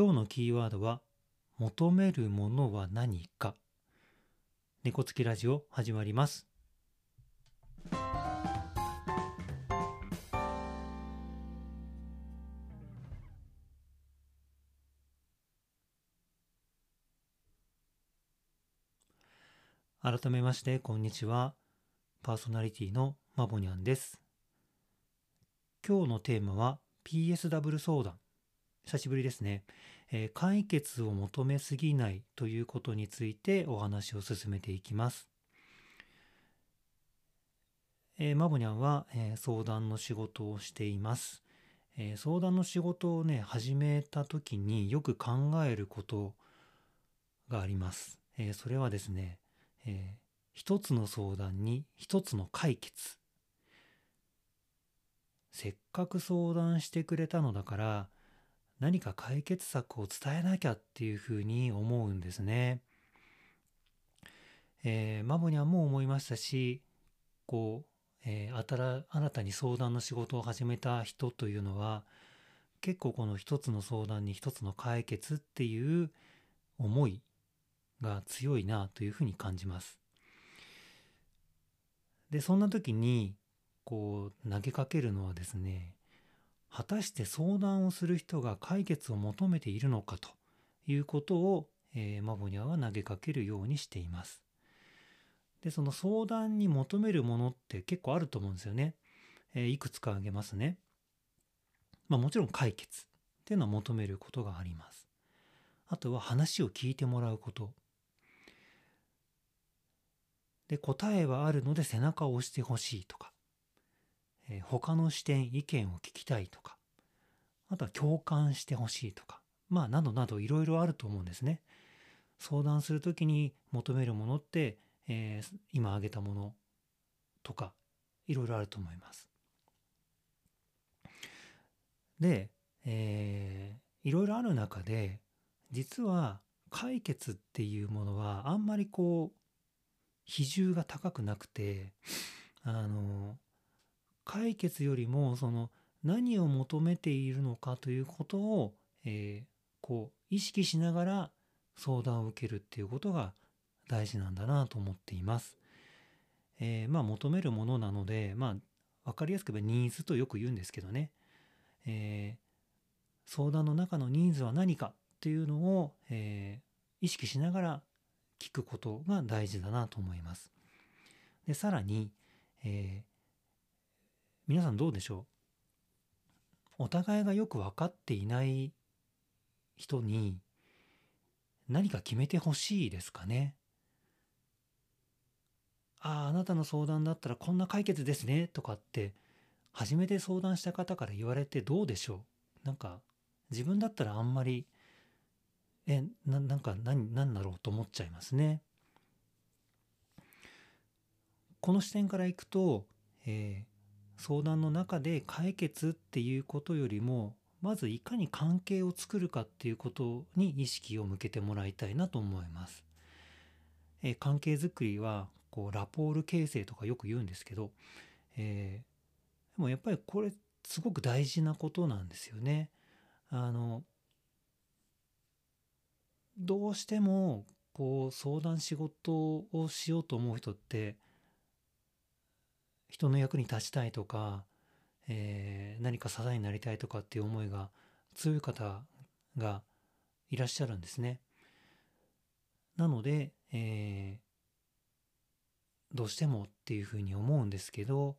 今日のキーワードは、求めるものは何か。猫つきラジオ始まります。改めまして、こんにちは。パーソナリティのマボニャンです。今日のテーマは PSW 相談。久しぶりですね、えー解決を求めすぎないということについてお話を進めていきます。えーマボニャンは、えー相談の仕事をしています。え相談の仕事をね、始めた時によく考えることがあります。えそれはですね、えー一つの相談に一つの解決。せっかく相談してくれたのだから、何か解決策を伝えなきゃっていうふうに思うんですね。えーマボニャンも思いましたし、こう、えーあたら新たに相談の仕事を始めた人というのは、結構この一つの相談に一つの解決っていう思いが強いなというふうに感じます。で、そんな時に、こう、投げかけるのはですね、果たして相談をする人が解決を求めているのかということを、えーマボニャは投げかけるようにしています。で、その相談に求めるものって結構あると思うんですよね。えーいくつか挙げますね。まあもちろん解決っていうのは求めることがあります。あとは話を聞いてもらうこと。で、答えはあるので背中を押してほしいとか、えー他の視点、意見を聞きたいとか、あとは共感してほしいとか、まあ、などなどいろいろあると思うんですね。相談するときに求めるものって、えー今挙げたものとか、いろいろあると思います。で、えーいろいろある中で、実は解決っていうものはあんまりこう、比重が高くなくて、あの、解決よりもその何を求めているのかということを、えーこう意識しながら相談を受けるっていうことが大事なんだなと思っています。えーまあ求めるものなので、まあ分かりやすく言えばニーズとよく言うんですけどね、えー相談の中のニーズは何かっていうのを、えー意識しながら聞くことが大事だなと思います。で、さらに、えー皆さんどうでしょう？お互いがよく分かっていない人に何か決めてほしいですかね？ああ、あなたの相談だったらこんな解決ですねとかって初めて相談した方から言われてどうでしょう？なんか自分だったらあんまりえ、ななんか何、何だろうと思っちゃいますね。この視点からいくと、えー相談の中で解決っていうことよりもまずいかに関係を作るかっていうことに意識を向けてもらいたいなと思います。えー関係づくりはこうラポール形成とかよく言うんですけど、えーでもやっぱりこれすごく大事なことなんですよね。あのどうしてもこう相談仕事をしようと思う人って人の役に立ちたいとか、えー何か支えになりたいとかっていう思いが強い方がいらっしゃるんですね。なので、えーどうしてもっていうふうに思うんですけど、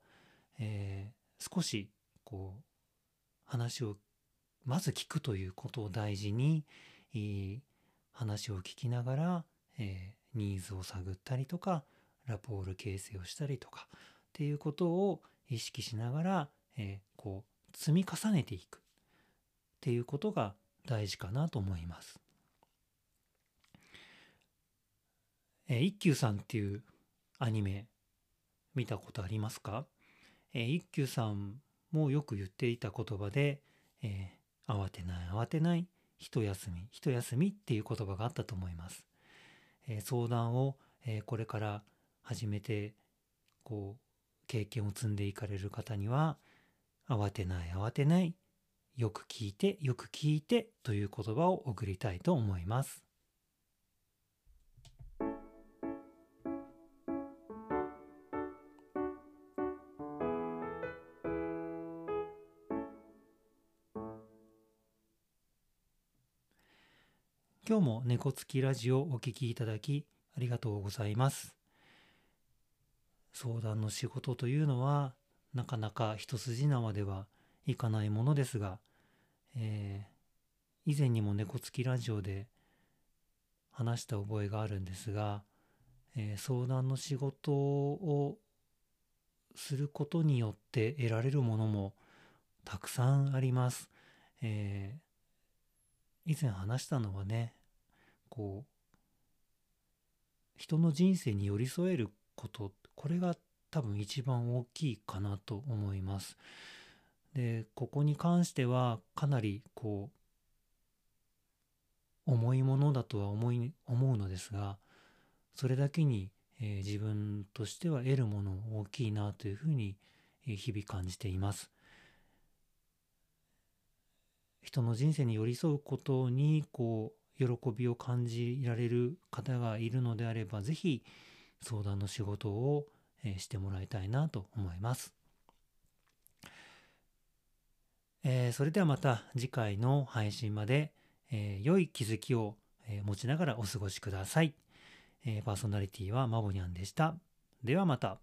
えー少しこう話をまず聞くということを大事に、えー話を聞きながら、えーニーズを探ったりとかラポール形成をしたりとかっていうことを意識しながら、えーこう積み重ねていくっていうことが大事かなと思います。えー一休さんっていうアニメ見たことありますか、えー一休さんもよく言っていた言葉で、えー慌てない慌てない一休み一休みっていう言葉があったと思います。えー相談を、えーこれから始めてこう経験を積んでいかれる方には慌てない慌てないよく聞いて、よく聞いてという言葉を送りたいと思います。今日も猫つきラジオをお聴きいただきありがとうございます。相談の仕事というのはなかなか一筋縄ではいかないものですが、えー、以前にも猫つきラジオで話した覚えがあるんですが、えー、相談の仕事をすることによって得られるものもたくさんあります。えー、以前話したのはね、こう人の人生に寄り添えることこれが多分一番大きいかなと思います。でここに関してはかなりこう重いものだとは思い思うのですがそれだけに、え、自分としては得るもの大きいなというふうに日々感じています。人の人生に寄り添うことにこう喜びを感じられる方がいるのであれば、ぜひ相談の仕事をしてもらいたいなと思います。えー、それではまた次回の配信まで、えー、良い気づきを、え、持ちながらお過ごしください。えパーソナリティはマボニャンでした。ではまた。